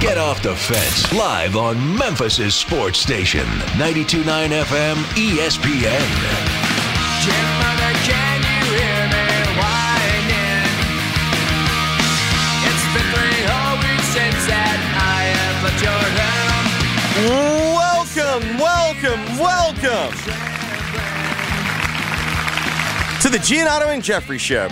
Get off the fence live on Memphis' sports station, 92.9 FM ESPN. Mother, can you hear me whining? It's been three whole weeks since that I have left your home. Welcome, welcome, welcome to the Giannotti and Jeffrey Show.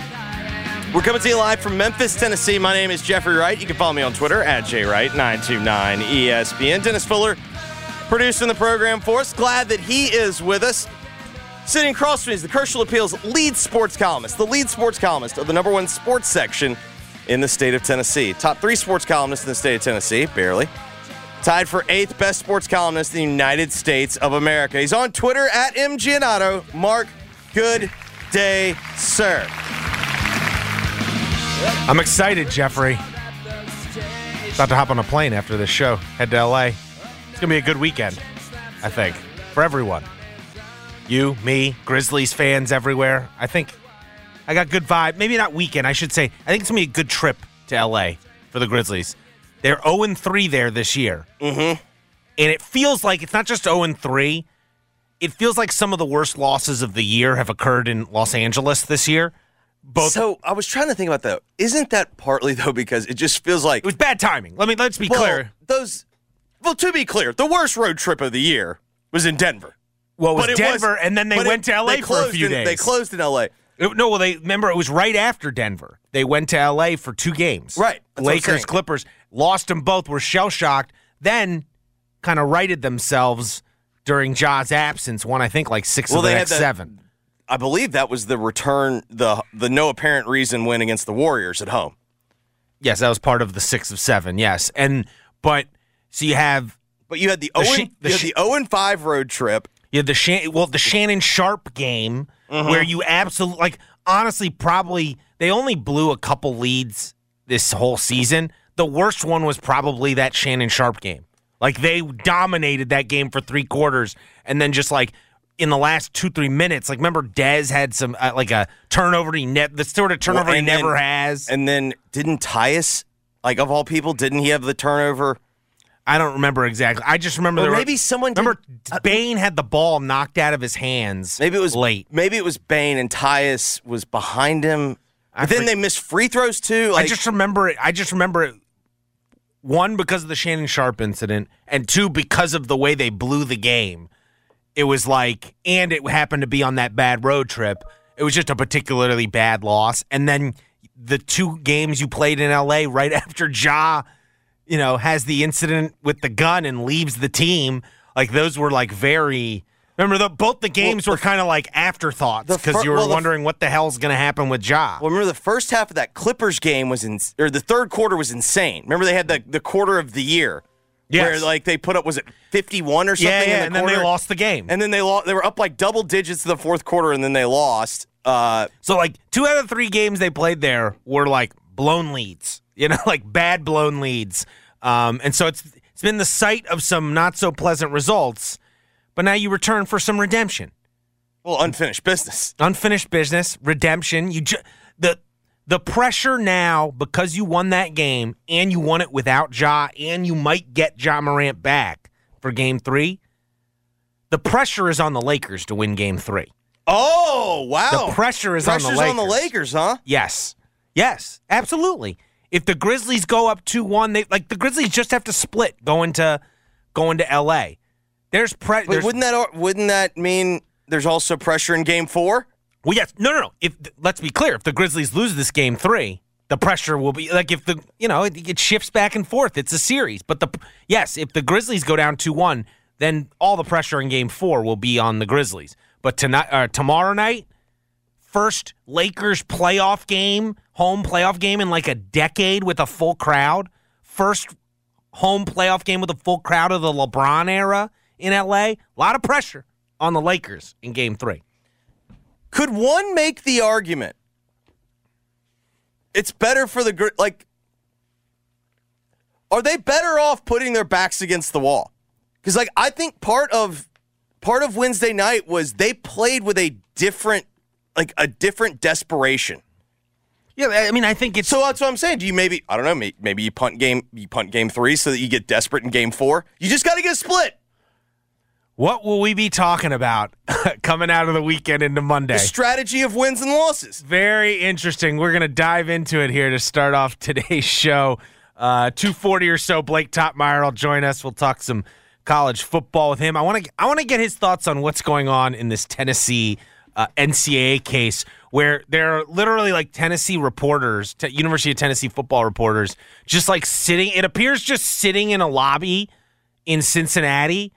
We're coming to you live from Memphis, Tennessee. My name is Jeffrey Wright. You can follow me on Twitter at jwright929ESPN. Dennis Fuller producing the program for us. Glad that he is with us. Sitting across from me is the Commercial Appeal's lead sports columnist, the lead sports columnist of the number one sports section in the state of Tennessee. Top three sports columnists in the state of Tennessee, barely. Tied for eighth best sports columnist in the United States of America. He's on Twitter at mgiannotti. Mark, good day, sir. I'm excited, Jeffrey. About to hop on a plane after this show, head to LA. It's gonna be a good weekend, I think, for everyone. You, me, Grizzlies fans everywhere. I think I got good vibe. Maybe not weekend, I should say. I think it's gonna be a good trip to LA for the Grizzlies. They're 0 3 there this year. Mm-hmm. And it feels like it's not just 0 3. It feels like some of the worst losses of the year have occurred in Los Angeles this year. Both So I was trying to think about that. Isn't that partly though because it just feels like it was bad timing. Let me let's be well, clear. Those well, to be clear, the worst road trip of the year was in Denver. Well, it was Denver, was- and then they but it- went to LA for a few in- days. They closed in LA. It- no, well, they remember it was right after Denver. They went to LA for two games. Right. That's Lakers. Clippers lost them both. Were shell shocked. Then kind of righted themselves during Ja's absence. Won I think like six Well, of the they had next seven. I believe that was the return, the the no apparent reason win against the Warriors at home. Yes, that was part of the six of seven. Yes, and but so you have But you had the The Owen, Shi- the you had the and five road trip. You had the Shan- well, the Shannon Sharpe game Mm-hmm. where you absolutely like honestly probably they only blew a couple leads this whole season. The worst one was probably that Shannon Sharpe game. Like they dominated that game for three quarters, and then just like in the last two three minutes, like remember Dez had some uh, like a turnover he ne- the sort of turnover he then- never has. And then didn't Tyus, like of all people, didn't he have the turnover? I don't remember exactly. I just remember Or there were- maybe someone did- remember uh, Bane had the ball knocked out of his hands. Maybe it was late. Maybe it was Bane and Tyus was behind him. But then they missed free throws too. Like, I just remember it. I just remember it. One because of the Shannon Sharpe incident, and two because of the way they blew the game. It was like, and it happened to be on that bad road trip. It was just a particularly bad loss. And then the two games you played in LA right after Ja, you know, has the incident with the gun and leaves the team. Like those were like very. Remember, the, both the games were kind of like afterthoughts because fir- you were well, the f- wondering what the hell's going to happen with Ja. Well, remember the first half of that Clippers game was in, or the third quarter was insane. Remember they had the the quarter of the year, Yes. where like they put up was it fifty one or something? yeah, yeah, the and then they lost the game. and then they lost. They were up like double digits in the fourth quarter, and then they lost. Uh, So like two out of three games they played there were like blown leads, you know, like bad blown leads. Um, and so it's it's been the site of some not so pleasant results. But now you return for some redemption, well, unfinished business. unfinished business, redemption. You ju- the the pressure now because you won that game and you won it without Ja and you might get Ja Morant back for Game Three. The pressure is on the Lakers to win Game Three. Oh wow! The pressure is on the Lakers. on the Lakers, huh? Yes. Yes, absolutely. If the Grizzlies go up 2-1, they like the Grizzlies just have to split going to going to LA. There's pre But there's, wouldn't that wouldn't that mean there's also pressure in Game Four? Well, yes. No, no, no. If let's be clear, if the Grizzlies lose this game 3, the pressure will be like if the, you know, it, it shifts back and forth. It's a series. But the yes, if the Grizzlies go down 2-1, then all the pressure in game 4 will be on the Grizzlies. But tonight uh, tomorrow night, first Lakers playoff game, home playoff game in like a decade with a full crowd. First home playoff game with a full crowd of the LeBron era in LA. A lot of pressure on the Lakers in game three. Could one make the argument? It's better for the like. Are they better off putting their backs against the wall? Because like I think part of part of Wednesday night was they played with a different like a different desperation. Yeah, I mean, I think it's So that's what I'm saying. Do you maybe I don't know maybe you punt game you punt game three so that you get desperate in game four? You just got to get a split. What will we be talking about coming out of the weekend into Monday? The strategy of wins and losses. Very interesting. We're going to dive into it here to start off today's show. Uh, 240 or so. Blake Toppmeyer will join us. We'll talk some college football with him. I want to I want to get his thoughts on what's going on in this Tennessee uh, NCAA case where there are literally like Tennessee reporters, t- University of Tennessee football reporters, just like sitting. It appears just sitting in a lobby in Cincinnati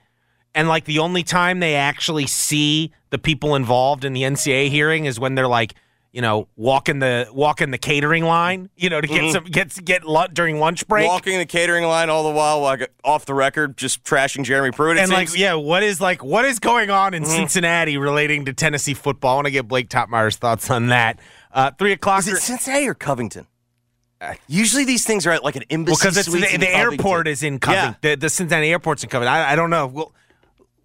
and like the only time they actually see the people involved in the NCAA hearing is when they're like, you know, walking the walking the catering line, you know, to get mm-hmm. some get get lu- during lunch break. Walking the catering line all the while, like off the record, just trashing Jeremy Pruitt. it and like, yeah, what is like what is going on in mm-hmm. Cincinnati relating to Tennessee football? I want to get Blake Toppmeyer's thoughts on that. Uh, three o'clock. Is it Cincinnati or Covington? Uh, usually these things are at like an embassy. because it's suites the, the airport is in Covington. The, the Cincinnati airport's in Covington. I, I don't know. We'll,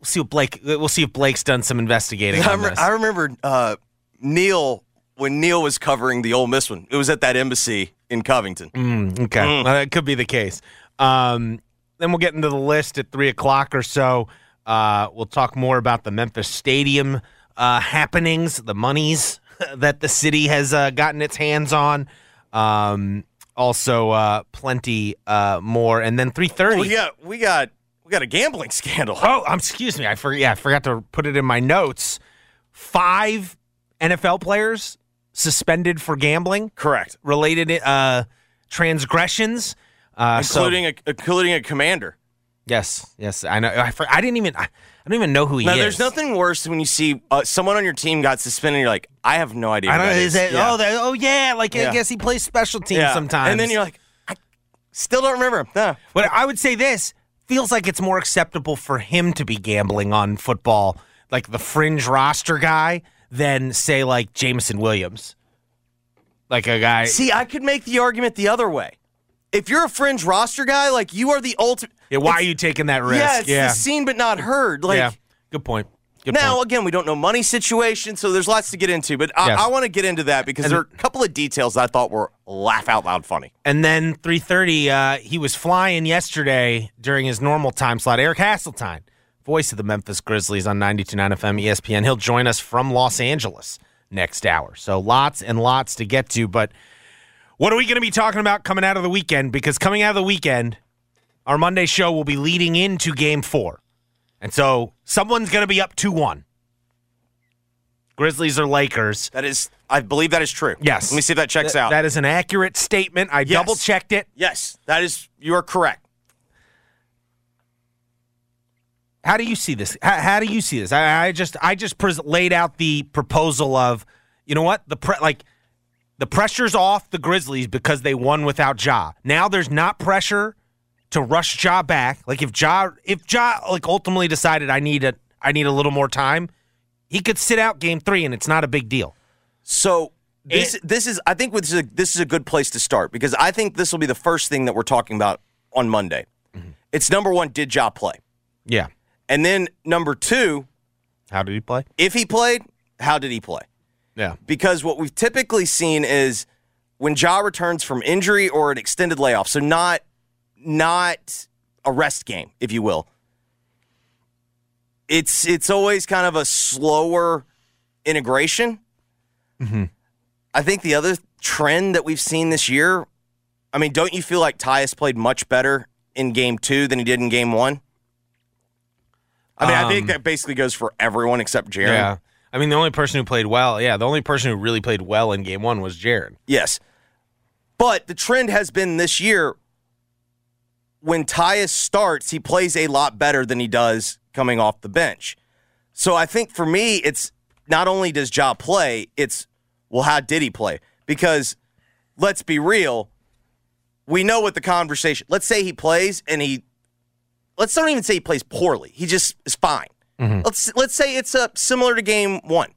we'll see what Blake. We'll see if Blake's done some investigating I. I remember uh, Neil when Neil was covering the Ole Miss one. It was at that embassy in Covington. Okay, well, that could be the case. Um, then we'll get into the list at three o'clock or so. Uh, we'll talk more about the Memphis Stadium uh, happenings, the monies that the city has uh, gotten its hands on. Um, also, uh, plenty uh, more, and then three thirty. We got we got we got a gambling scandal. Oh, um, excuse me. I forgot. Yeah, I forgot to put it in my notes. Five NFL players suspended for gambling Correct, related uh, transgressions, uh, so- including a including a commander. yes, yes. I know. I, I didn't even. I, I don't even know who he Now, is. there's nothing worse when you see uh, someone on your team got suspended. and You're like, I have no idea. I don't know. that Is that? Yeah. Oh, that, oh yeah. Like I guess he plays special teams Yeah. sometimes. and then you're like, I still don't remember him. No. But I would say this feels like it's more acceptable for him to be gambling on football, like the fringe roster guy, than say like Jameson Williams, like a guy. See, I could make the argument the other way. If you're a fringe roster guy, like you are the ultimate. Yeah, why are you taking that risk? Yeah, it's yeah. seen but not heard. Like yeah. Good point. Good now, point. again, we don't know money situation, so there's lots to get into. But I, Yes. I want to get into that because there are a couple of details I thought were laugh out loud funny. And then 3:30, uh, he was flying yesterday during his normal time slot. Eric Hasseltine, voice of the Memphis Grizzlies on 92.9 FM ESPN. He'll join us from Los Angeles next hour. So lots and lots to get to. But what are we going to be talking about coming out of the weekend? Because coming out of the weekend, our Monday show will be leading into Game Four, and so someone's going to be up two one. Grizzlies or Lakers. That is, I believe that is true. Yes. Let me see if that checks Th- out. That is an accurate statement. I Yes. double checked it. yes, that is. You are correct. How do you see this? How, how do you see this? I, I just I just pres- laid out the proposal of, you know what the pre- like the pressure's off the Grizzlies because they won without Ja. Now there's not pressure to rush Ja back. Like if Ja if Ja like ultimately decided I need a I need a little more time, he could sit out game three and it's not a big deal. So this this is I think this is a, this is a good place to start because I think this will be the first thing that we're talking about on Monday. Mm-hmm. It's number one, did Ja play? Yeah. And then number two, How did he play? if he played, how did he play? Yeah. Because what we've typically seen is when Ja returns from injury or an extended layoff, so not not a rest game, if you will. It's it's always kind of a slower integration. I think the other trend that we've seen this year, I mean, don't you feel like Tyus played much better in game two than he did in game one? I mean, I think Um, that basically goes for everyone except Jaren. Yeah. I mean, the only person who played well, yeah, the only person who really played well in game one was Jaren. Yes. But the trend has been this year when Tyus starts, he plays a lot better than he does coming off the bench. So I think for me, it's not only does Ja play, it's well, how did he play? Because let's be real, we know what the conversation. Let's say he plays and he let's don't even say he plays poorly. He just is fine. Mm-hmm. Let's let's say it's a similar to game one,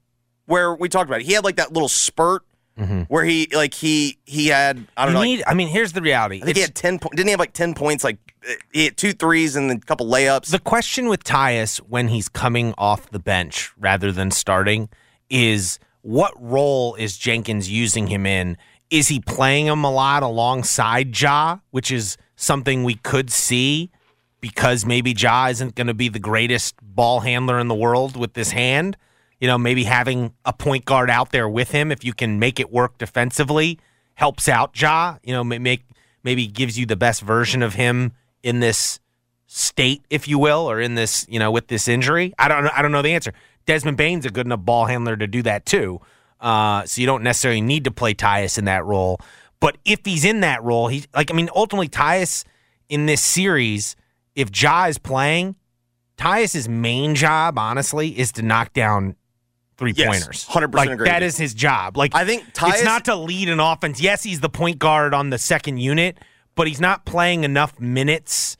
where we talked about it. He had like that little spurt where he like he he had I don't Mm-hmm. You know. like- I mean, here's the reality. I think he had ten. Po- didn't he have like ten points? Like he had two threes and then a couple layups. The question with Tyus when he's coming off the bench rather than starting is what role is Jenkins using him in? Is he playing him a lot alongside Ja, which is something we could see because maybe Ja isn't going to be the greatest ball handler in the world with this hand? You know, maybe having a point guard out there with him, if you can make it work defensively, helps out Ja. You know, make maybe gives you the best version of him in this state, if you will, or in this, you know, with this injury? I don't know. I don't know the answer. Desmond Bane's a good enough ball handler to do that too. Uh, so you don't necessarily need to play Tyus in that role. But if he's in that role, he's like, I mean, ultimately, Tyus in this series, if Ja is playing, Tyus's main job, honestly, is to knock down three Yes, pointers. 100% like, agree That is his job. Like I think it's not to lead an offense. Yes, he's the point guard on the second unit, but he's not playing enough minutes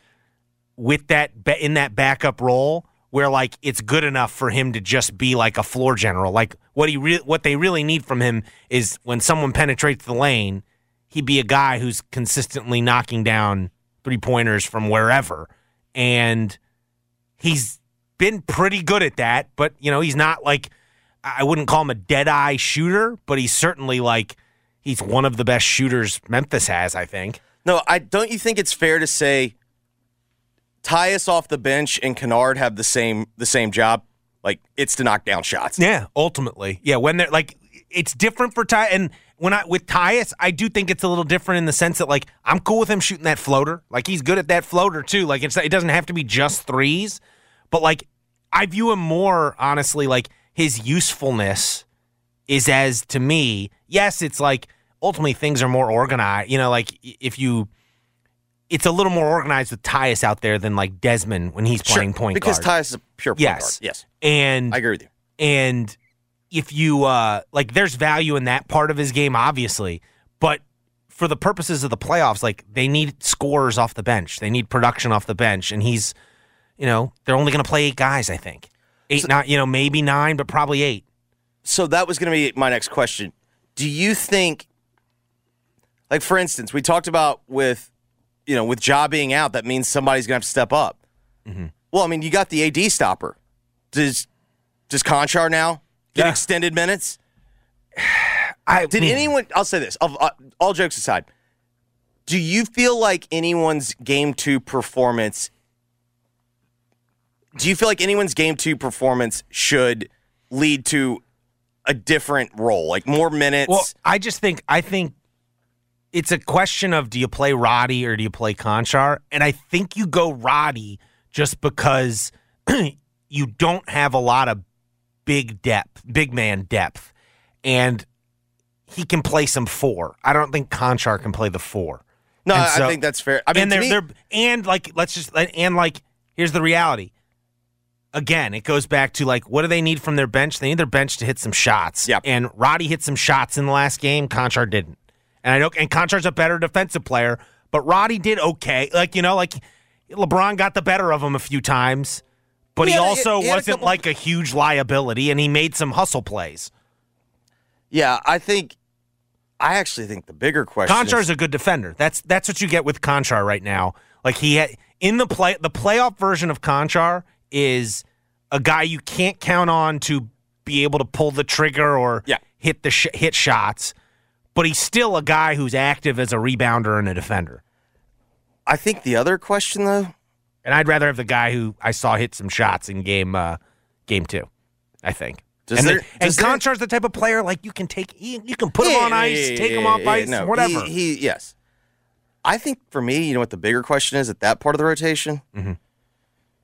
with that in that backup role where like it's good enough for him to just be like a floor general. Like what he re- what they really need from him is when someone penetrates the lane, he'd be a guy who's consistently knocking down three pointers from wherever, and he's been pretty good at that. But you know, he's not like I wouldn't call him a dead eye shooter, but he's certainly like he's one of the best shooters Memphis has. I think. no, I don't. You think it's fair to say Tyus off the bench and Kennard have the same the same job? Like it's to knock down shots. Yeah, ultimately. Yeah, when they're like it's different for Ty and when I with Tyus, I do think it's a little different in the sense that like I'm cool with him shooting that floater. Like he's good at that floater too. Like it's it doesn't have to be just threes, but like I view him more honestly like his usefulness is as to me, yes, it's like ultimately things are more organized. You know, like if you it's a little more organized with Tyus out there than like Desmond when he's playing point because guard. Tyus is a pure point yes. guard. Yes, And I agree with you. and if you uh like there's value in that part of his game obviously but for the purposes of the playoffs like they need scorers off the bench they need production off the bench and he's you know they're only going to play eight guys i think eight not you know maybe nine but probably eight So that was going to be my next question. Do you think, like for instance, we talked about with, you know, with Ja being out, that means somebody's going to have to step up. Mm-hmm. Well, I mean, you got the AD stopper. Does does Konchar now get Yeah. extended minutes? i Did anyone? I'll say this. Uh, all jokes aside, do you feel like anyone's game two performance? Do you feel like anyone's game two performance should lead to a different role, like more minutes? well i just think i think it's a question of do you play roddy or do you play Konchar and i think you go roddy just because you don't have a lot of big depth, big man depth, and he can play some four. I don't think Konchar can play the four. no, and I think that's fair. I mean, and they're, me- they're and like let's just and like here's the reality. Again, it goes back to like what do they need from their bench? They need their bench to hit some shots. Yep. And Roddy hit some shots in the last game. Konchar didn't. And I know and Konchar's a better defensive player, but Roddy did okay. Like you know, like LeBron got the better of him a few times, but he, He had a- also he wasn't couple- like a huge liability, and he made some hustle plays. yeah, I think. I actually think the bigger question. Konchar's is, a good defender. That's that's what you get with Konchar right now. Like he had in the play the playoff version of Konchar is a guy you can't count on to be able to pull the trigger or Yeah. hit the sh- hit shots, but he's still a guy who's active as a rebounder and a defender. I think the other question though. And I'd rather have the guy who I saw hit some shots in game uh, game two. I think. Does and there- the- and Konchar's the type of player like you can take you, you can put him on ice, yeah, take him yeah, off yeah, ice, no, whatever. He, he- yes. I think for me, you know what the bigger question is at that part of the rotation? Mm-hmm.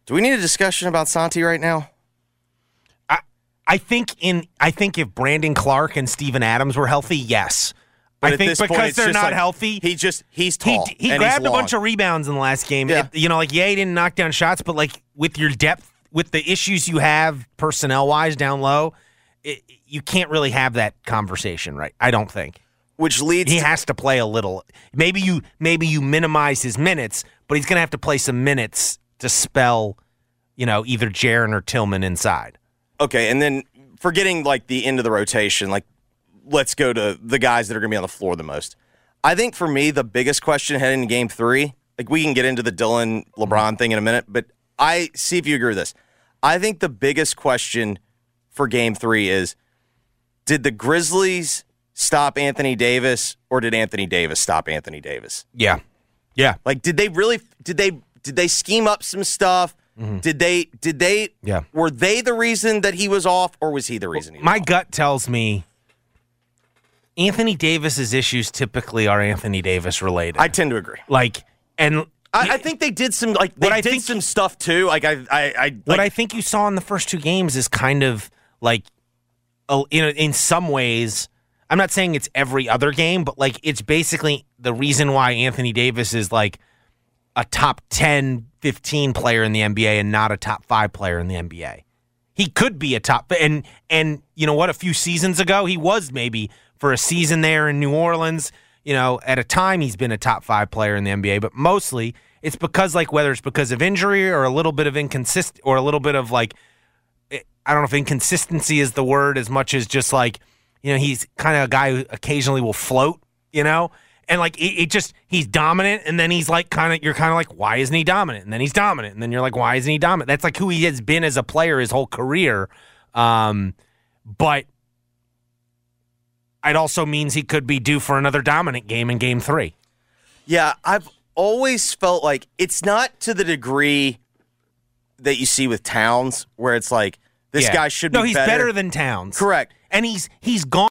Do we need a discussion about Santi right now? I I think in I think if Brandon Clarke and Steven Adams were healthy, yes. But I think because point, they're not like, healthy. He just he's tall. he and grabbed a bunch of rebounds in the last game. Yeah. It- you know, like yeah, he didn't knock down shots, but like with your depth, with the issues you have personnel wise down low, it, you can't really have that conversation, right? I don't think which leads he to, has to play a little. Maybe you maybe you minimize his minutes, but he's going to have to play some minutes to spell, you know, either Jaren or Tillman inside. Okay, and then forgetting like the end of the rotation, like let's go to the guys that are going to be on the floor the most. I think for me, the biggest question heading into game three, like we can get into the Dillon LeBron thing in a minute, but I see if you agree with this. I think the biggest question for game three is did the Grizzlies stop Anthony Davis or did Anthony Davis stop Anthony Davis? Yeah. Yeah. Like, did they really, did they, did they scheme up some stuff? Mm-hmm. Did they, did they, Yeah. were they the reason that he was off or was he the reason he was My off? gut tells me Anthony Davis's issues typically are Anthony Davis related. I tend to agree. like and I, I think they did some like they What I did think- some stuff too. Like I I, I what I think you saw in the first two games is kind of like, you know, in some ways, I'm not saying it's every other game, but like it's basically the reason why Anthony Davis is like a top 10, 15 player in the NBA and not a top five player in the NBA. He could be a top and and you know what? A few seasons ago, he was maybe for a season there in New Orleans. You know, at a time he's been a top five player in the NBA, but mostly it's because like whether it's because of injury or a little bit of inconsistent or a little bit of like eh, I don't know if inconsistency is the word as much as just like, you know, he's kind of a guy who occasionally will float, you know? And like it, it just he's dominant and then he's like kind of you're kind of like why isn't he dominant? And then he's dominant and then you're like why isn't he dominant? That's like who he has been as a player his whole career. Um but it also means he could be due for another dominant game in game 3. yeah, I've always felt like it's not to the degree that you see with Towns where it's like this Yeah. guy should No, be he's better than Towns. correct. and he's he's gone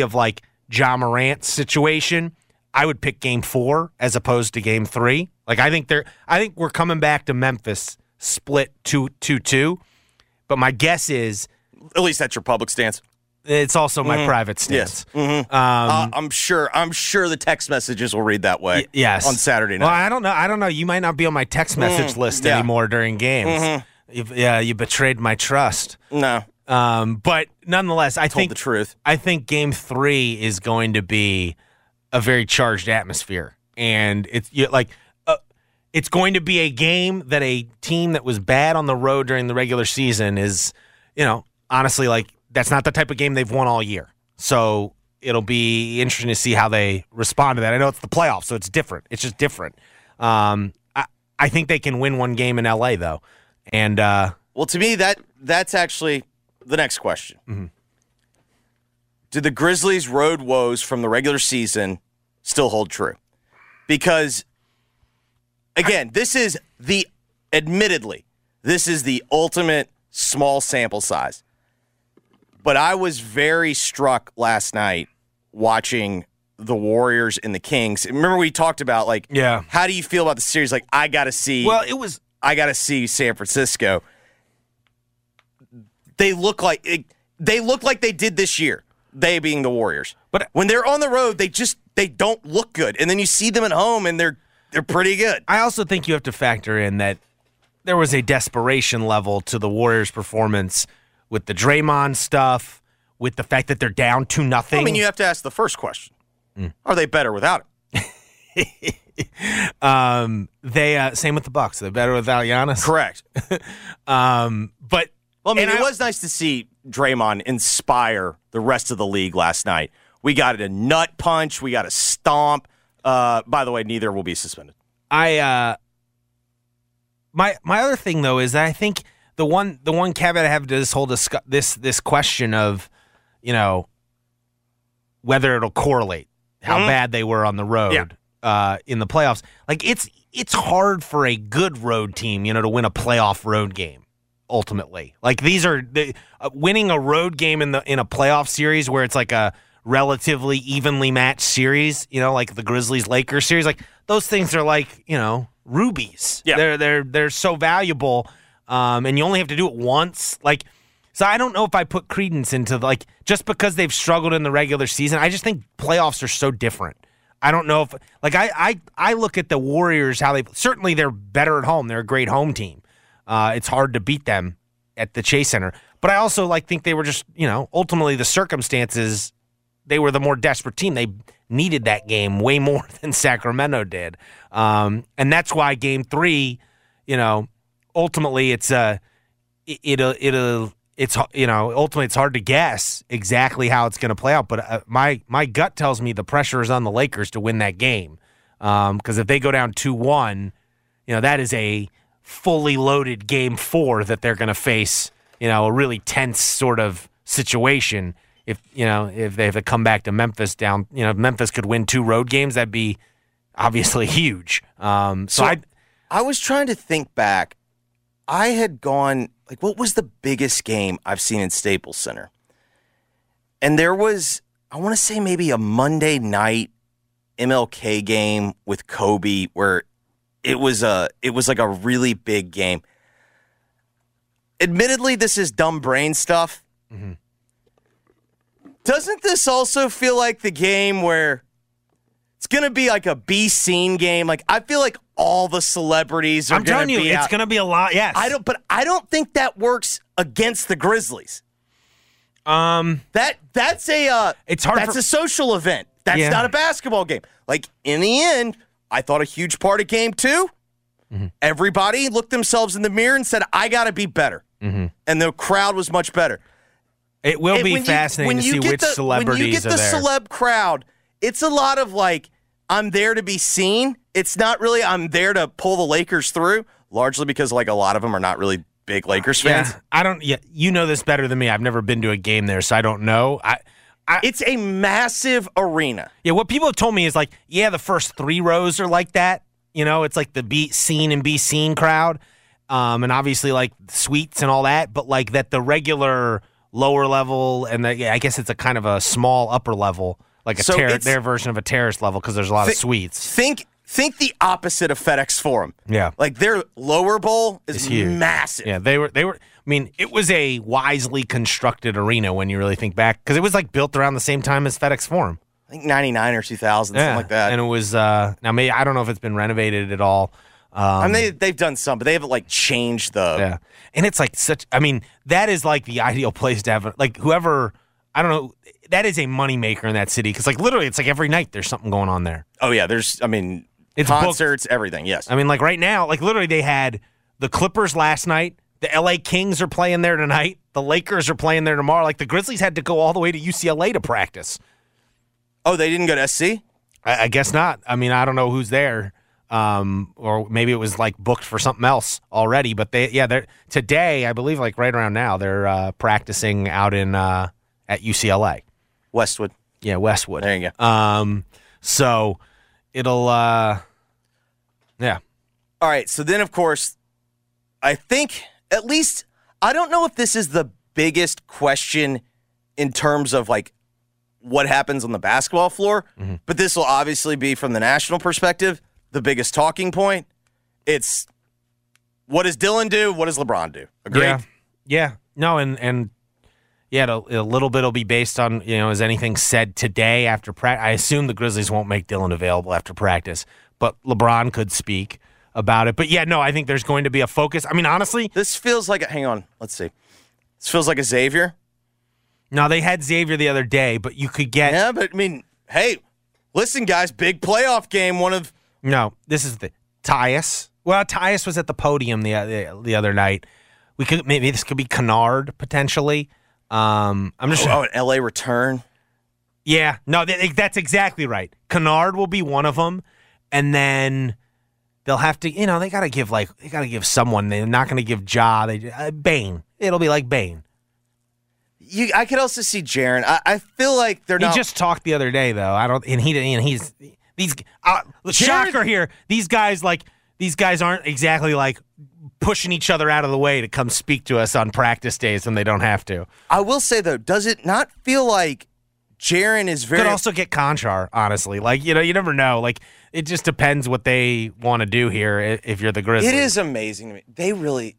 of like John Morant's situation. I would pick game four as opposed to game three. Like I think they're I think we're coming back to Memphis split two two two. But my guess is At least that's your public stance. it's also my private Yes. stance. Um, uh, I'm sure. I'm sure the text messages will read that way. y- yes. on Saturday night. Well. I don't know. I don't know. You might not be on my text message list yeah. anymore during games. You've- yeah, you betrayed my trust. no, Um, but nonetheless, I think the truth. I think game three is going to be a very charged atmosphere, and it's you, like uh, it's going to be a game that a team that was bad on the road during the regular season is, you know, honestly like that's not the type of game they've won all year. So it'll be interesting to see how they respond to that. I know it's the playoffs, so it's different. It's just different. Um, I I think they can win one game in LA though, and uh, Well, to me, that that's actually the next question. Mm-hmm. Do the Grizzlies' road woes from the regular season still hold true? Because, again, this is the, admittedly, this is the ultimate small sample size. But I was very struck last night watching the Warriors and the Kings. Remember, we talked about, like, Yeah. how do you feel about the series? Like, I got to see. well, it was I got to see San Francisco. They look like they look like they did this year. They being the Warriors. But- when they're on the road, they just they don't look good. And then you see them at home and they're they're pretty good. I also think you have to factor in that there was a desperation level to the Warriors' performance with the Draymond stuff, with the fact that they're down to nothing. I mean, you have to ask the first question: Are they better without him? um, they uh, same with the Bucks. They're better without Giannis. Correct. Um, but Well, I mean, and it was nice to see Draymond inspire the rest of the league last night. We got a nut punch. We got a stomp. Uh, by the way, neither will be suspended. I uh my my other thing though is that I think the one the one caveat I have to this whole discuss, this this question of you know whether it'll correlate how bad they were on the road Yeah. uh in the playoffs like it's it's hard for a good road team you know to win a playoff road game ultimately. Like these are the uh, winning a road game in the in a playoff series where it's like a relatively evenly matched series you know like the Grizzlies Lakers series like those things are like you know rubies. Yeah. they're they're they're so valuable um and you only have to do it once. Like so I don't know if I put credence into like just because they've struggled in the regular season I just think playoffs are so different. I don't know if like I I I look at the Warriors how they certainly they're better at home. They're a great home team uh, it's hard to beat them at the Chase Center. But I also like think they were just you know ultimately the circumstances they were the more desperate team. They needed that game way more than Sacramento did, um, and that's why Game Three you know, ultimately it's a it, it'll it'll it's you know ultimately it's hard to guess exactly how it's going to play out. But uh, my my gut tells me the pressure is on the Lakers to win that game because if they go down two one, you know that is a fully loaded game four that they're going to face. You know, a really tense sort of situation. If you know if they have to come back to Memphis down, you know, if Memphis could win two road games, that'd be obviously huge. Um, so, So- I I was trying to think back. I had gone like what was the biggest game I've seen in Staples Center? And there was I want to say maybe a Monday night MLK game with Kobe where it was a it was like a really big game. Admittedly, this is dumb brain stuff. Doesn't this also feel like the game where it's gonna be like a B scene game? Like I feel like all the celebrities are I'm gonna telling you, it's out. going to be a lot. Yes, I don't, but I don't think that works against the Grizzlies. Um, That that's a uh, It's hard That's for- a social event. That's Yeah. not a basketball game. Like in the end, I thought a huge part of game 2 Mm-hmm. Everybody looked themselves in the mirror and said, "I got to be better," Mm-hmm. and the crowd was much better. it will be you- fascinating when to you see which the, celebrities When you get the there. celeb crowd, it's a lot of like, I'm there to be seen. It's not really I'm there to pull the Lakers through, largely because like a lot of them are not really big Lakers fans. yeah, I don't. Yeah, you know this better than me. I've never been to a game there, so I don't know. I, I, It's a massive arena. yeah, what people have told me is like, yeah, the first three rows are like that. You know, it's like the be seen and be seen crowd, um, and obviously like suites and all that. But like that, the regular lower level and the, yeah, I guess it's a kind of a small upper level, like a So ter- their version of a terrace level because there's a lot Thi- of suites. Think think the opposite of FedEx Forum. Yeah. Like their lower bowl is massive. Yeah, they were. They were. I mean, it was a wisely constructed arena when you really think back, because it was like built around the same time as FedEx Forum. I think 99 or 2000, something like that. And it was. uh Now, maybe I don't know if it's been renovated at all. Um, I mean, they, they've done some, but they haven't like changed the. yeah, and it's like such. I mean, that is like the ideal place to have. Like whoever. I don't know. That is a moneymaker in that city because, like, literally, it's like every night there's something going on there. Oh yeah, there's. I mean, It's booked. concerts, everything. Yes. I mean, like right now, like literally, they had the Clippers last night. The LA Kings are playing there tonight. The Lakers are playing there tomorrow. Like the Grizzlies had to go all the way to UCLA to practice. oh, they didn't go to SC. I, I guess not. I mean, I don't know who's there, um, or maybe it was like booked for something else already. But they, yeah, they're today. I believe like right around now they're uh, practicing out in uh, at UCLA. Westwood. Yeah, Westwood. There you go. Um, so it'll, uh, yeah. All right. So then, of course, I think at least I don't know if this is the biggest question in terms of like what happens on the basketball floor, Mm-hmm. but this will obviously be from the national perspective the biggest talking point. It's what does Dillon do? What does LeBron do? Agreed. Yeah, yeah, no, and and yeah, it'll, a little bit will be based on you know is anything said today after practice. I assume the Grizzlies won't make Dillon available after practice, but LeBron could speak about it. But yeah, no, I think there's going to be a focus. I mean, honestly, This feels like a, hang on, let's see. This feels like a Xavier. no, they had Xavier the other day, but you could get Yeah, but I mean, hey, listen, guys, big playoff game. One of no. This is the Tyus. Well, Tyus was at the podium the the, the other night. We could maybe this could be Kennard potentially. Um, I'm just oh, an LA return. Yeah, no, that's exactly right. Kennard will be one of them, and then they'll have to, you know, they got to give like they got to give someone. They're not going to give Ja. They uh, Bane. It'll be like Bane. You, I could also see Jaren. I, I feel like they're He not. He just talked the other day though. I don't, and he and he's these uh, shocker here. These guys like these guys aren't exactly like pushing each other out of the way to come speak to us on practice days when they don't have to. I will say though, does it not feel like Jaren is very? Could also get Konchar, honestly. Like you know, you never know. Like it just depends what they want to do here. If you're the Grizzlies, it is amazing to me. They really,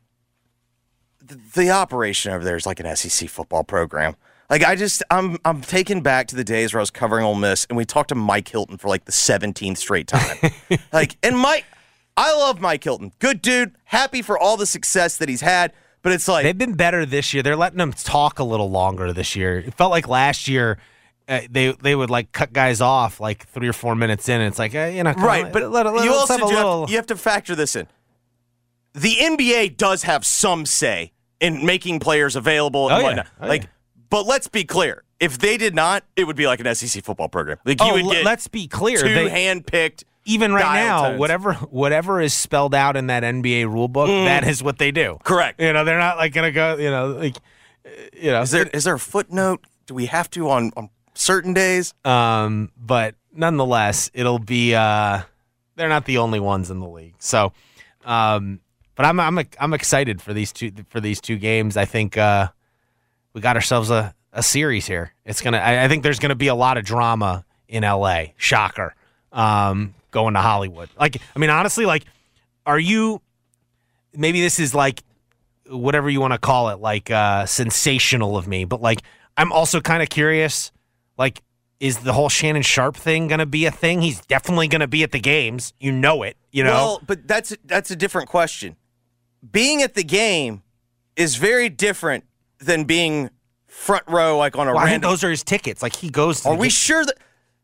the, the operation over there is like an SEC football program. Like I just, I'm, I'm taken back to the days where I was covering Ole Miss, and we talked to Mike Hilton for like the 17th straight time. like, and Mike, I love Mike Hilton, good dude, happy for all the success that he's had. But it's like They've been better this year. They're letting them talk a little longer this year. It felt like last year uh, they they would like cut guys off like three or four minutes in. And it's like uh, you know, right on, but let, let, you also have a do have- you have to factor this in the NBA does have some say in making players available and Oh, yeah. whatnot. Oh, like, yeah. but let's be clear: if they did not, it would be like an SEC football program. Like you Oh, would get let's be clear. two they- hand-picked. even right now, tones. whatever whatever is spelled out in that NBA rule book, that is what they do. Mm. Correct. You know, they're not like gonna go. You know, like uh, you know. Is there is there a footnote? Do we have to on on certain days? Um, but nonetheless, it'll be. Uh, they're not the only ones in the league. So, um, but I'm I'm I'm excited for these two for these two games. I think uh, we got ourselves a, a series here. It's gonna. I, I think there's gonna be a lot of drama in LA. Shocker. Um, going to Hollywood. Like, I mean, honestly, like, are you? Maybe this is like whatever you want to call it, like uh, sensational of me, but like I'm also kind of curious. Like, is the whole Shannon Sharpe thing going to be a thing? He's definitely going to be at the games. You know it. You know. Well, but that's that's a different question. Being at the game is very different than being front row, like on a Well, random. those are his tickets. Like he goes. To Are we ga- sure that?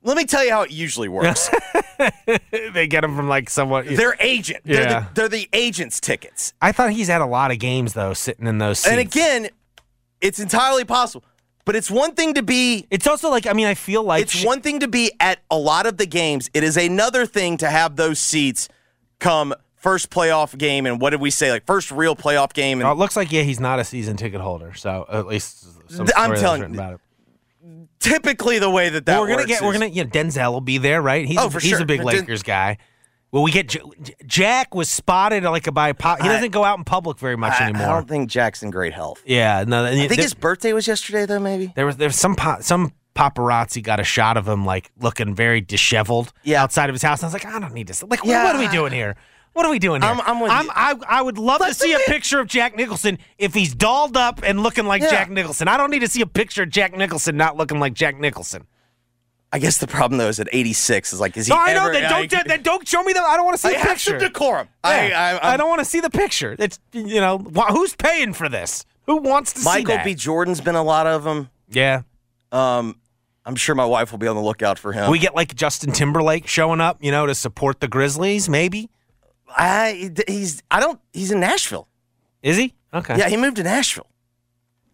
Let me tell you how it usually works. they get them from like someone. Their agent. They're, Yeah. the, they're the agent's tickets. I thought he's had a lot of games though, sitting in those seats. And again, it's entirely possible. But it's one thing to be it's also like I mean, I feel like it's one thing to be at a lot of the games. It is another thing to have those seats come first playoff game and what did we say like first real playoff game and Oh, it looks like yeah, he's not a season ticket holder. So at least some I'm telling you, typically the way that that we're gonna get we're gonna yeah Denzel will be there right he's Oh, a, for he's sure. a big Den- Lakers guy well we get J- Jack was spotted like a by pop he doesn't go out in public very much I, I don't think Jack's in great health. yeah no I think there, his birthday was yesterday though maybe. there was there's some some paparazzi got a shot of him like looking very disheveled Yeah. outside of his house and I was like I don't need to like Yeah. what, what are we doing here what are we doing here? I'm- I'm with you. I, I would love to see a picture of Jack Nicholson if he's dolled up and looking like Yeah. Jack Nicholson. I don't need to see a picture of Jack Nicholson not looking like Jack Nicholson. I guess the problem though is at 86 is like is he No, I know. ever, Then don't, I, then don't show me the. I don't want to see I the have some decorum. I, Yeah, I, I don't want to see the picture. It's you know wh- who's paying for this? Who wants to see Michael? B. Jordan's been a lot of them. yeah, Um, I'm sure my wife will be on the lookout for him. we get like Justin Timberlake showing up, you know, to support the Grizzlies. Maybe I he's I don't he's in Nashville. is he? Okay, Yeah, he moved to Nashville.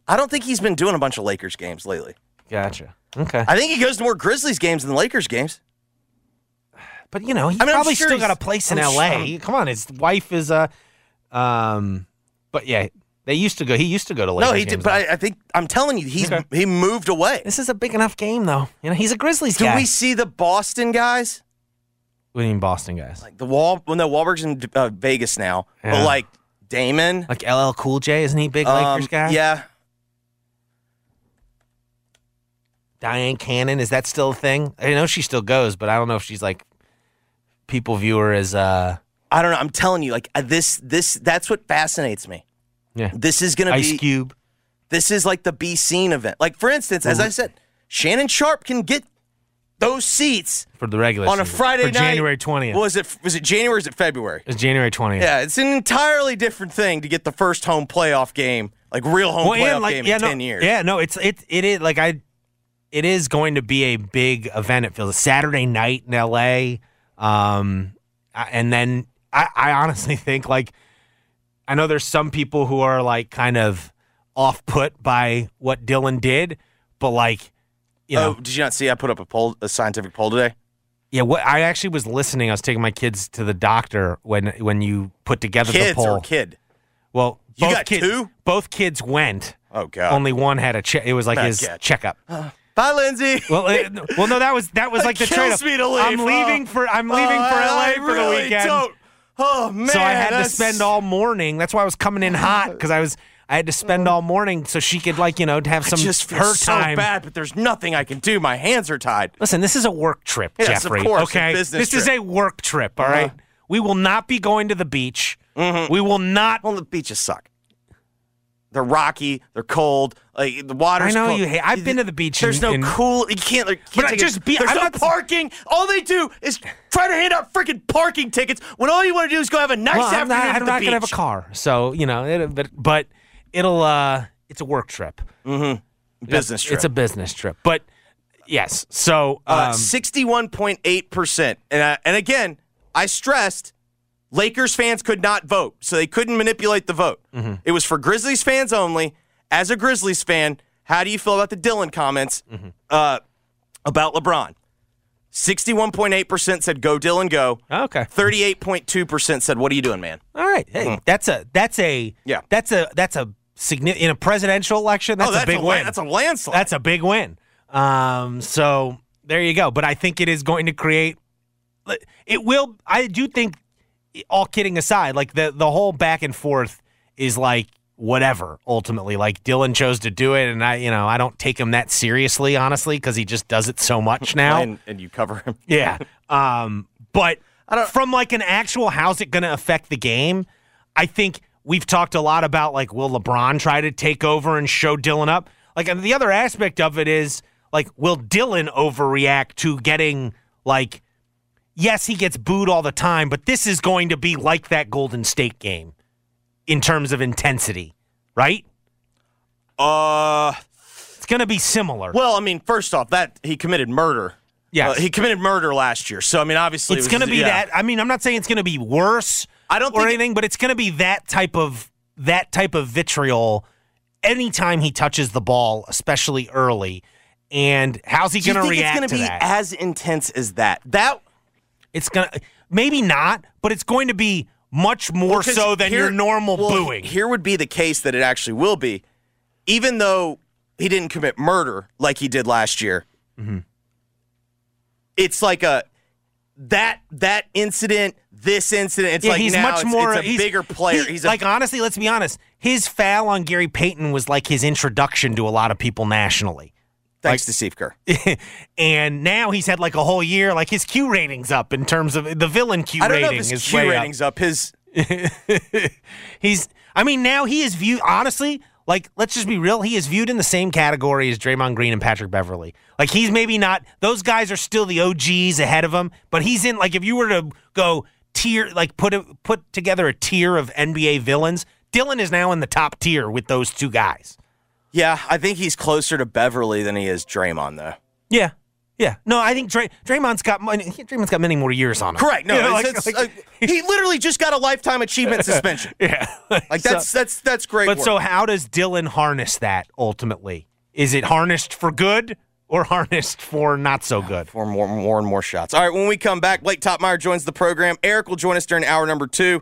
I don't think he's been doing a bunch of Lakers games lately. gotcha. Okay, I think he goes to more Grizzlies games than Lakers games. but you know, he's I mean, probably sure still got a place in I'm L.A. sure- Come on, his wife is a, um, but yeah, they used to go. He used to go to Lakers no, he did, but. I, I think I'm telling you, he's Okay. he moved away. this is a big enough game, though. You know, he's a Grizzlies Do guy. we see the Boston guys? what do you mean, Boston guys? Like the wall? when Well, no, Wahlberg's in uh, Vegas now, Yeah. but like Damon, Like LL Cool J, isn't he big um, Lakers guy? yeah, Dyan Cannon, is that still a thing? I know she still goes, but I don't know if she's like people view her as uh I don't know. I'm telling you, like uh, this, this that's what fascinates me. yeah. This is gonna Ice be Cube. this is like the B scene event. Like for instance, as I said, Shannon Sharpe can get those seats for the regular on a season. Friday for night. January twentieth. Was it was it January or is it February? It's January twentieth. Yeah, it's an entirely different thing to get the first home playoff game, like real home playoff game in no, ten years. Yeah, no, it's it it is like I it is going to be a big event. It feels a Saturday night in LA. Um and then I, I honestly think like I know there's some people who are like kind of off put by what Dillon did, but like you know oh, did you not see? I put up a poll, a scientific poll today. Yeah, what I actually was listening. I was taking my kids to the doctor when when you put together Kids the poll. or kid? Well, You both got kids, two? Both kids went. Oh God! Only one had a check. It was like Not his yet. checkup. Bye, Lindsay. Well, uh, it, well, no, that was that was like the kills trade-off. me to leave. I'm leaving Oh. for I'm oh, leaving Oh, for LA I for the weekend. Don't. Oh man! so I had to spend all morning. That's why I was coming in hot because I was I had to spend all morning so she could like you know have I some just feel her so time. bad, but there's nothing I can do. My hands are tied. Listen, this is a work trip, Yes, of Jeffrey. course, a okay, this is a work trip. All right, uh-huh. we will not be going to the beach. Mm-hmm. We will not. Well, the beaches suck. They're rocky. They're cold. Like the water's. I know cold. you hate- I've been to the beach There's in- no cool. You can't. You can't But I just it. be- There's I'm no not- parking. All they do is try to hand out freaking parking tickets when all you want to do is go have a nice Well, I'm afternoon not, at I'm the not beach. gonna have a car, so you know. It, but but it'll uh, it's a work trip. Hmm. Business trip. It's a business trip, but yes. So Uh, um, Sixty-one point eight percent, and I, and again, I stressed Lakers fans could not vote, so they couldn't manipulate the vote. It was for Grizzlies fans only. As a Grizzlies fan, how do you feel about the Dillon comments uh, about LeBron? 61.8% said go Dillon go. Okay. 38.2% said what are you doing, man? All right. Hey, that's a that's a. Yeah. That's a that's a significant in a presidential election. That's, oh, that's a big la- win. That's a landslide. That's a big win. Um, so there you go. But I think it is going to create. It will. I do think. All kidding aside, like the the whole back and forth is like whatever. Ultimately, like Dillon chose to do it, and I, you know, I don't take him that seriously, honestly, because he just does it so much now. and, and you cover him. Yeah. Um, but from like an actual how's it going to affect the game, I think we've talked a lot about like will LeBron try to take over and show Dillon up? Like and the other aspect of it is like will Dillon overreact to getting like yes, he gets booed all the time, but this is going to be like that Golden State game in terms of intensity, right? Uh, It's going to be similar. well, I mean, first off, that he committed murder. Yes. Uh, he committed murder last year. So I mean, obviously, it's it going to be yeah. that. I mean, I'm not saying it's going to be worse. I don't or think it- anything, but it's going to be that type of that type of vitriol anytime he touches the ball, especially early. And how's he going to react it's to going to be that? as intense as that? That it's going to maybe not, but it's going to be much more Because so than here- your normal well, booing. Here would be the case that it actually will be, even though he didn't commit murder like he did last year. Mm-hmm. It's like a that that incident, this incident. It's yeah, like he's now much it's, more it's a he's- bigger player. he- he's a, like honestly, let's be honest. His foul on Gary Payton was like his introduction to a lot of people nationally. Thanks to Steve Kerr. and now he's had like a whole year, like his Q ratings up in terms of the villain Q I don't rating know if his is Q way up. ratings up. His He's, I mean, now he is viewed, honestly, like, let's just be real. He is viewed in the same category as Draymond Green and Patrick Beverley. Like, he's maybe not, those guys are still the OGs ahead of him, but he's in, like, if you were to go tier, like, put a, put together a tier of NBA villains, Dillon is now in the top tier with those two guys. Yeah, I think he's closer to Beverley than he is Draymond though. Yeah. Yeah. No, I think Dray, Draymond's got, money- Draymond's got many more years on him. Correct. No, You know, it's- like- it's, like- uh, he literally just got a lifetime achievement suspension. yeah. Like So- that's that's that's great. But work. so, how does Dillon harness that ultimately? Is it harnessed for good or harnessed for not so good? for more, more and more shots. All right, when we come back, Blake Toppmeyer joins the program. Eric will join us during hour number two.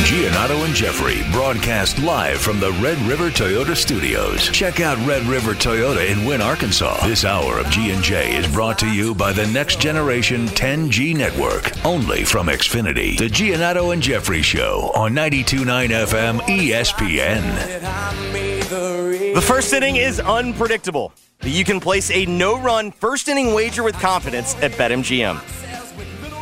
Giannotti and Jeffrey broadcast live from the Red River Toyota Studios. Check out Red River Toyota in Wynne, Arkansas. This hour of G&J is brought to you by the Next Generation 10G Network, only from Xfinity. The Giannotti and Jeffrey Show on 92.9 FM ESPN. The first inning is unpredictable. You can place a no-run first inning wager with confidence at BetMGM.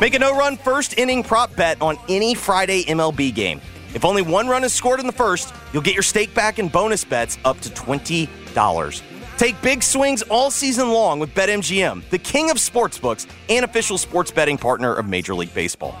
Make a no-run first inning prop bet on any Friday MLB game. If only one run is scored in the first, you'll get your stake back in bonus bets up to $20. Take big swings all season long with BetMGM, the king of sportsbooks and official sports betting partner of Major League Baseball.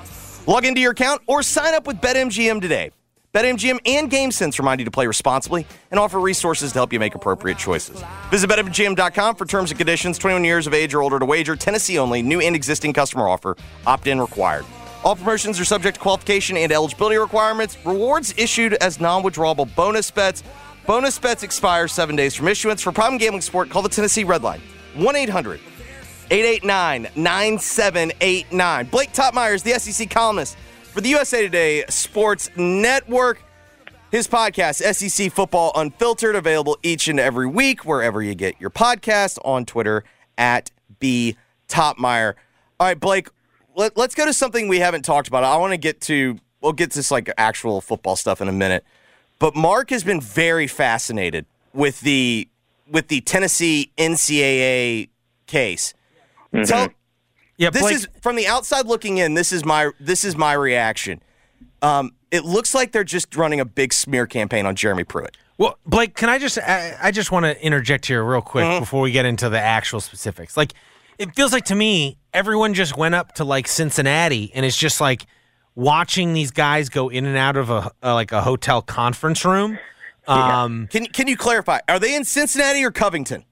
Log into your account or sign up with BetMGM today. BetMGM and GameSense remind you to play responsibly and offer resources to help you make appropriate choices. Visit BetMGM.com for terms and conditions. 21 years of age or older to wager. Tennessee only. New and existing customer offer. Opt-in required. All promotions are subject to qualification and eligibility requirements. Rewards issued as non-withdrawable bonus bets. Bonus bets expire seven days from issuance. For problem gambling support, call the Tennessee Red Line. 1-800-889-9789. Blake Toppmeyer is the SEC columnist for the USA Today Sports Network. His podcast, SEC Football Unfiltered, available each and every week wherever you get your podcast on Twitter at B Toppmeyer. All right, Blake, let, us go to something we haven't talked about. I want to get to we'll get to this like actual football stuff in a minute. But Mark has been very fascinated with the with the Tennessee NCAA case. Mm-hmm. Tell, Yeah, this Blake, is from the outside looking in. This is my this is my reaction. Um, it looks like they're just running a big smear campaign on Jeremy Pruitt. Well, Blake, can I just I, I just want to interject here real quick Mm-hmm. before we get into the actual specifics. Like it feels like to me everyone just went up to like Cincinnati and it's just like watching these guys go in and out of a, a like a hotel conference room. Um Can can you clarify? Are they in Cincinnati or Covington?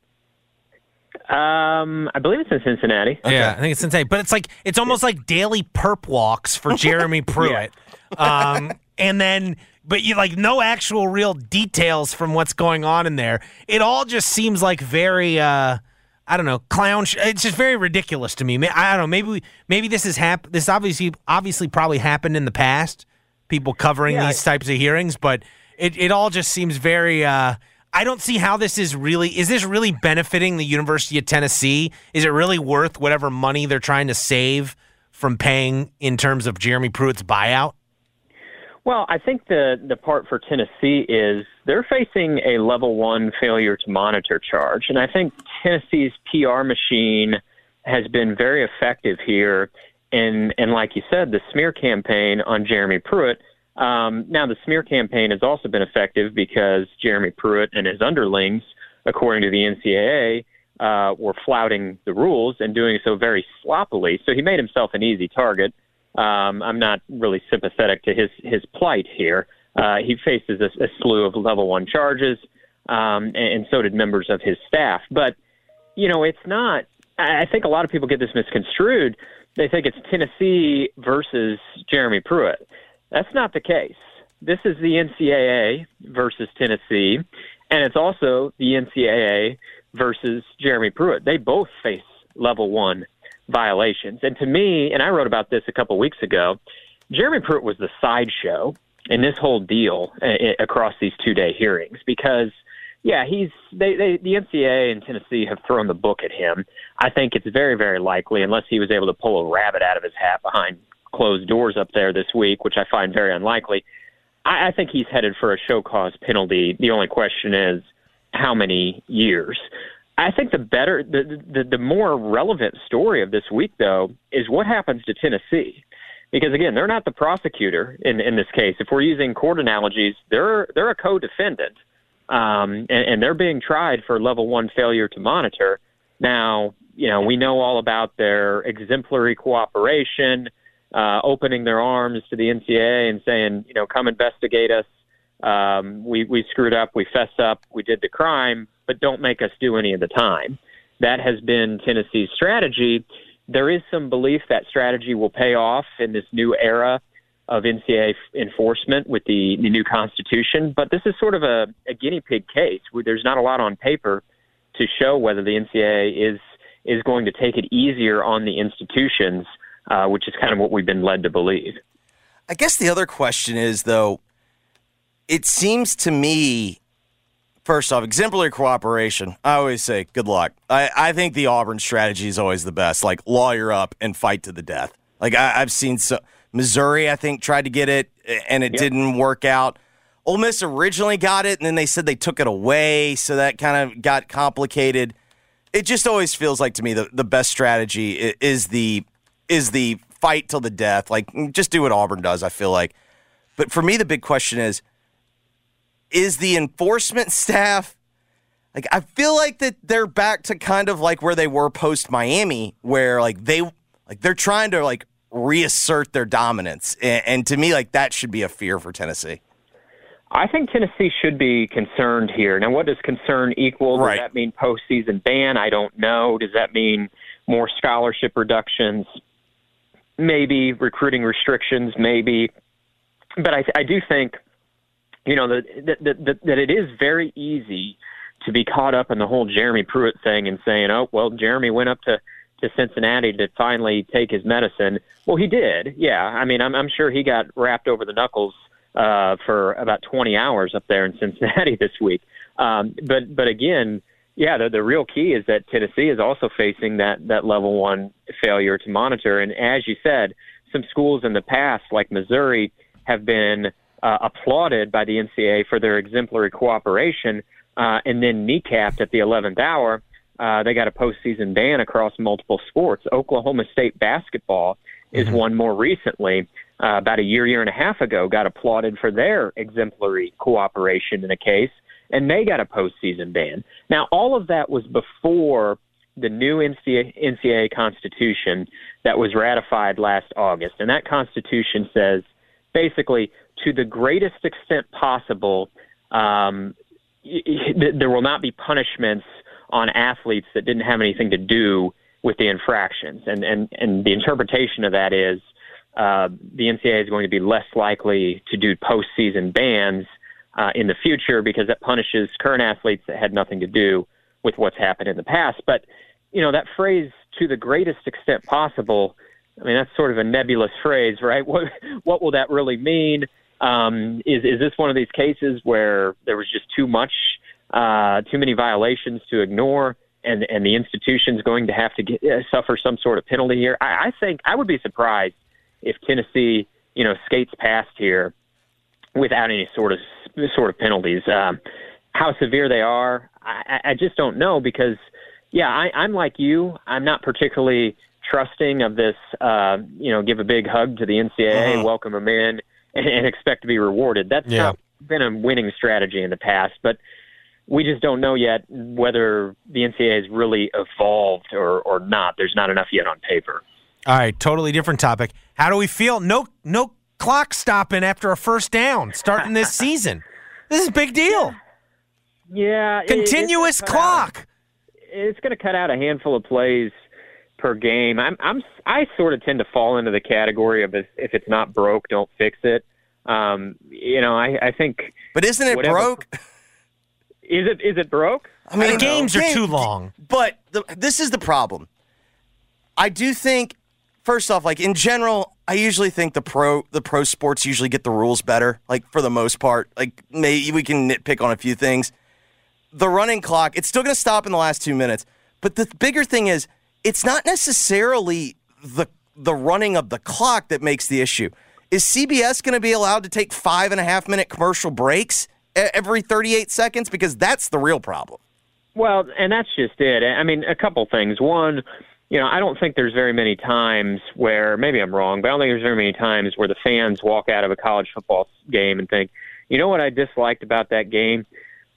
Um, I believe it's in Cincinnati. Yeah, I think it's insane. But it's like it's almost like daily perp walks for Jeremy Pruitt. Um and then but you like no actual real details from what's going on in there. It all just seems like very uh I don't know, clown. Sh- it's just very ridiculous to me. I don't know. Maybe we, maybe this is hap- This obviously obviously probably happened in the past. People covering Yeah, these types of hearings, but it, it all just seems very. Uh, I don't see how this is really. Is this really benefiting the University of Tennessee? Is it really worth whatever money they're trying to save from paying in terms of Jeremy Pruitt's buyout? Well, I think the the part for Tennessee is they're facing a level one failure to monitor charge, and I think Tennessee's PR machine has been very effective here. And and like you said, the smear campaign on Jeremy Pruitt. Um, now, the smear campaign has also been effective because Jeremy Pruitt and his underlings, according to the NCAA, uh, were flouting the rules and doing so very sloppily. So he made himself an easy target. Um, I'm not really sympathetic to his his plight here. Uh, he faces a, a slew of level one charges, um, and, and so did members of his staff. But you know, it's not. I I think a lot of people get this misconstrued. They think it's Tennessee versus Jeremy Pruitt. That's not the case. This is the NCAA versus Tennessee, and it's also the NCAA versus Jeremy Pruitt. They both face level one violations. And to me, and I wrote about this a couple weeks ago, Jeremy Pruitt was the sideshow in this whole deal uh, across these two day hearings because, yeah, he's they, they the NCAA and Tennessee have thrown the book at him. I think it's very very likely, unless he was able to pull a rabbit out of his hat behind closed doors up there this week, which I find very unlikely. I, I think he's headed for a show cause penalty. The only question is how many years. I think the better, the, the the more relevant story of this week, though, is what happens to Tennessee, because again, they're not the prosecutor in in this case. If we're using court analogies, they're they're a co-defendant, um, and, and they're being tried for level one failure to monitor. Now, you know, we know all about their exemplary cooperation, uh, opening their arms to the NCAA and saying, you know, come investigate us. Um, we we screwed up, we fess up, we did the crime, but don't make us do any of the time. That has been Tennessee's strategy. There is some belief that strategy will pay off in this new era of NCAA enforcement with the, the new constitution, but this is sort of a, a guinea pig case where there's not a lot on paper to show whether the NCAA is is going to take it easier on the institutions, uh, which is kind of what we've been led to believe. I guess the other question is though, it seems to me, first off, exemplary cooperation. I always say good luck. I, I think the Auburn strategy is always the best. Like lawyer up and fight to the death. Like I, I've seen so Missouri, I think tried to get it and it didn't work out. Ole Miss originally got it, and then they said they took it away, so that kind of got complicated. It just always feels like to me the, the best strategy is the is the fight till the death. Like just do what Auburn does. I feel like, but for me the big question is: is the enforcement staff like I feel like that they're back to kind of like where they were post Miami, where like they like they're trying to like reassert their dominance, and, and to me like that should be a fear for Tennessee. I think Tennessee should be concerned here. Now, what does concern equal? Does Right. that mean postseason ban? I don't know. Does that mean more scholarship reductions? Maybe recruiting restrictions. Maybe, but I, I do think, you know, that that, that that it is very easy to be caught up in the whole Jeremy Pruitt thing and saying, "Oh, well, Jeremy went up to to Cincinnati to finally take his medicine." Well, he did. Yeah, I mean, I'm I'm sure he got wrapped over the knuckles uh, for about 20 hours up there in Cincinnati this week. Um, but but again, yeah, the the real key is that Tennessee is also facing that that level one failure to monitor. And as you said, some schools in the past, like Missouri, have been uh, applauded by the NCAA for their exemplary cooperation, uh, and then kneecapped at the 11th hour. Uh, they got a postseason ban across multiple sports. Oklahoma State basketball is one more recently. Uh, about a year, year and a half ago, got applauded for their exemplary cooperation in a case, and they got a postseason ban. Now, all of that was before the new NCAA, NCAA Constitution that was ratified last August, and that Constitution says basically, to the greatest extent possible, um, there will not be punishments on athletes that didn't have anything to do with the infractions, and and and the interpretation of that is uh, the NCAA is going to be less likely to do postseason bans uh, in the future because that punishes current athletes that had nothing to do with what's happened in the past. But you know that phrase "to the greatest extent possible." I mean, that's sort of a nebulous phrase, right? What what will that really mean? Um, is is this one of these cases where there was just too much, uh, too many violations to ignore, and and the institution's going to have to get, uh, suffer some sort of penalty here? I, I think I would be surprised if Tennessee, you know, skates past here without any sort of sort of penalties. Um, how severe they are, I, I just don't know because, yeah, I, I'm like you. I'm not particularly trusting of this. Uh, you know, give a big hug to the NCAA, Uh-huh. welcome them in, and, and expect to be rewarded. That's Yeah. not been a winning strategy in the past, but we just don't know yet whether the NCAA has really evolved or, or not. There's not enough yet on paper. All right, totally different topic. How do we feel? No, no clock stopping after a first down starting this season. This is a big deal. Yeah, it- it's Continuous gonna out- clock. It's going to cut out a handful of plays per game. I'm, I'm, I sort of tend to fall into the category of if, if it's not broke, don't fix it. Um, you know, I, I think. But isn't it Whatever- broke? Is it is it broke? I mean, The games are too long. But the, this is the problem. I do think, first off, like in general, I usually think the pro the pro sports usually get the rules better. Like for the most part, like maybe we can nitpick on a few things. The running clock, it's still going to stop in the last two minutes. But the bigger thing is, it's not necessarily the the running of the clock that makes the issue. Is CBS going to be allowed to take five and a half minute commercial breaks every 38 seconds? Because that's the real problem. Well, and that's just it. I mean, a couple things. One, you know, I don't think there's very many times where maybe I'm wrong, but I don't think there's very many times where the fans walk out of a college football game and think, you know what I disliked about that game?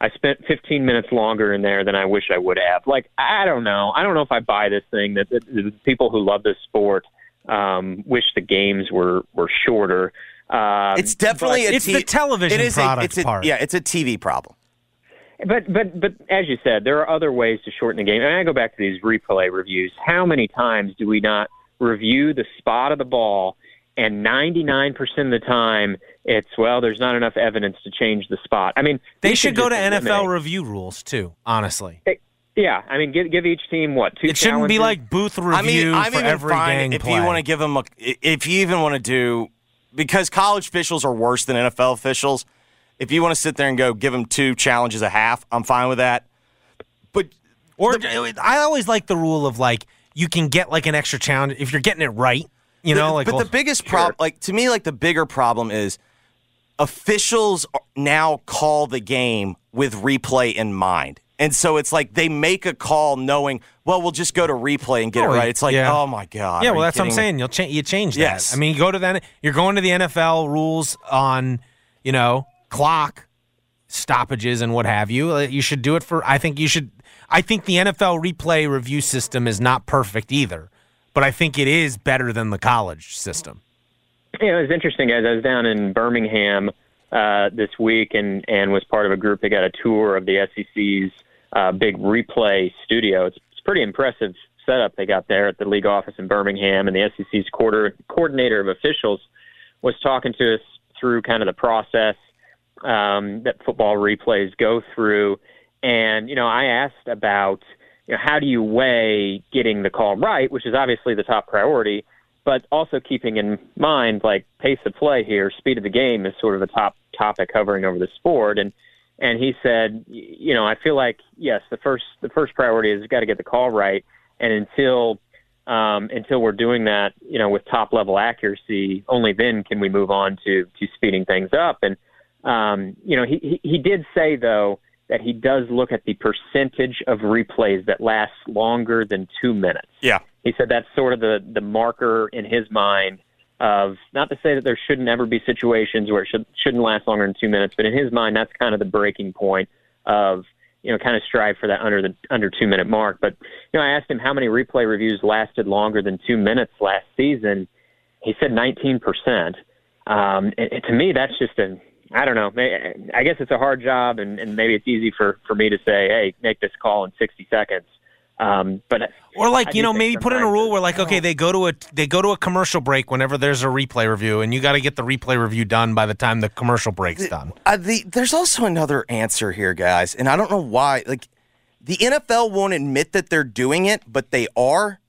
I spent 15 minutes longer in there than I wish I would have. Like, I don't know. I don't know if I buy this thing that, that the people who love this sport um, wish the games were were shorter. Um, It's definitely a It's the television it is product a, it's a, part. Yeah, it's a TV problem. But but but as you said, there are other ways to shorten the game. And I go back to these replay reviews. How many times do we not review the spot of the ball? And 99% of the time, it's well, there's not enough evidence to change the spot. I mean, They should go to just NFL eliminate- review rules too. Honestly, Yeah, I mean, give give each team what two? it shouldn't be like booth review I mean, I'm for even every fine gang if play. you want to give them a, if you even want to do because college officials are worse than NFL officials. If you want to sit there and go give them two challenges a half, I'm fine with that. But Or I always like the rule of like you can get like an extra challenge if you're getting it right. You know, The- like but well, the biggest problem, like to me, like the bigger problem is officials now call the game with replay in mind, and so it's like they make a call knowing, well, we'll just go to replay and get Oh, it right. It's like, yeah. oh my god. Yeah, well, that's what I'm me? saying. You'll cha- you change that. Yes. I mean, you go to the N- you're going to the NFL rules on you know clock stoppages and what have you. Uh, You should do it for. I think you should. I think the NFL replay review system is not perfect either, but I think it is better than the college system. Yeah, it was interesting, guys. I was down in Birmingham uh, this week and, and was part of a group that got a tour of the SEC's uh, big replay studio. It's, it's pretty impressive setup they got there at the league office in Birmingham. And the SEC's quarter, coordinator of officials was talking to us through kind of the process um, that football replays go through. And, you know, I asked about, you know, how do you weigh getting the call right, which is obviously the top priority, but also keeping in mind, like, pace of play here, speed of the game is sort of a top topic hovering over the sport. And, and he said, you know, I feel like, yes, the first, the first priority is got to get the call right. And until, um, until we're doing that, you know, with top level accuracy, only then can we move on to, to speeding things up. And, um, you know, he, he, he did say, though, that he does look at the percentage of replays that last longer than two minutes. Yeah. He said that's sort of the, the marker in his mind of not to say that there shouldn't ever be situations where it should, shouldn't last longer than two minutes, but in his mind, that's kind of the breaking point of, you know, kind of strive for that under the under two minute mark. But, you know, I asked him how many replay reviews lasted longer than two minutes last season. He said 19%. Um, and, and to me, that's just a, I don't know. I guess it's a hard job, and, and maybe it's easy for, for me to say, hey, make this call in 60 seconds. Um, but Or like do you know maybe put in a rule where like okay they go to a they go to a commercial break whenever there's a replay review and you got to get the replay review done by the time the commercial break's done. Uh, the, there's also another answer here, guys, and I don't know why. Like, the NFL won't admit that they're doing it, but they are.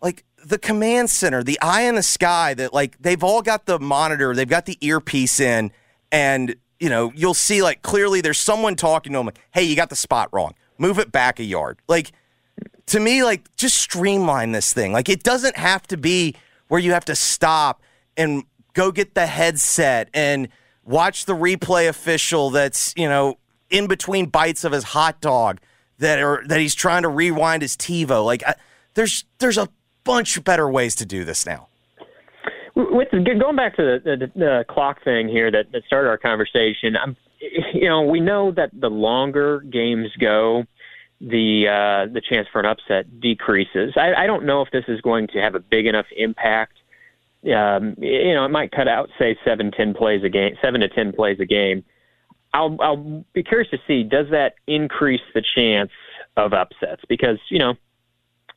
Like the command center, the eye in the sky. That like they've all got the monitor, they've got the earpiece in, and you know you'll see like clearly there's someone talking to him like, "Hey, you got the spot wrong. Move it back a yard." Like to me, like just streamline this thing. Like it doesn't have to be where you have to stop and go get the headset and watch the replay official that's you know in between bites of his hot dog that are that he's trying to rewind his TiVo. Like I, there's there's a bunch better ways to do this now. With going back to the, the, the clock thing here that, that started our conversation, I'm, you know, we know that the longer games go, the uh, the chance for an upset decreases. I, I don't know if this is going to have a big enough impact. Um, you know, it might cut out say seven, ten plays a game, seven to ten plays a game. I'll I'll be curious to see does that increase the chance of upsets because you know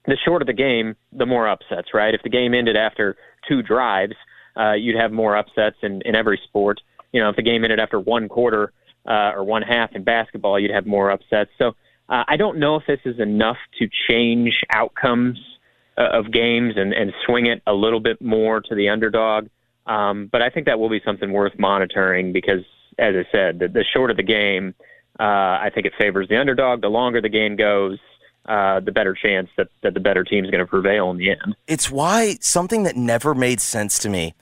the shorter the game, the more upsets, right? If the game ended after two drives, uh, you'd have more upsets in, in every sport. You know, if the game ended after one quarter uh, or one half in basketball, you'd have more upsets. So uh, I don't know if this is enough to change outcomes uh, of games and, and swing it a little bit more to the underdog. Um, but I think that will be something worth monitoring because, as I said, the, the shorter the game, uh, I think it favors the underdog. The longer the game goes, uh, the better chance that, that the better team is going to prevail in the end. It's why something that never made sense to me.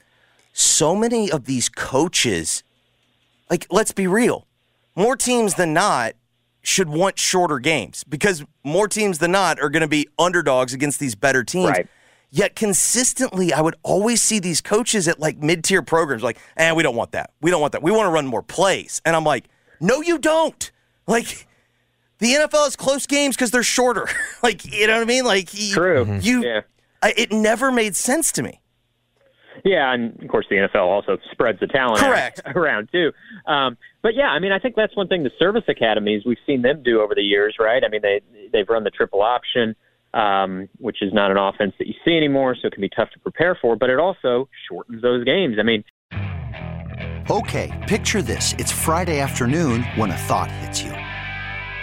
So many of these coaches, like let's be real, more teams than not should want shorter games because more teams than not are going to be underdogs against these better teams. Right. Yet consistently, I would always see these coaches at like mid tier programs like, eh, we don't want that. We don't want that. We want to run more plays. And I'm like, no, you don't. Like, the NFL has close games because they're shorter. like, you know what I mean? Like, you, True. you Yeah. I, it never made sense to me. Yeah, and of course the NFL also spreads the talent Correct. around too. Um, but yeah, I mean, I think that's one thing the service academies we've seen them do over the years, right? I mean, they they've run the triple option, um, which is not an offense that you see anymore, so it can be tough to prepare for. But it also shortens those games. I mean, Okay, picture this. It's Friday afternoon when a thought hits you.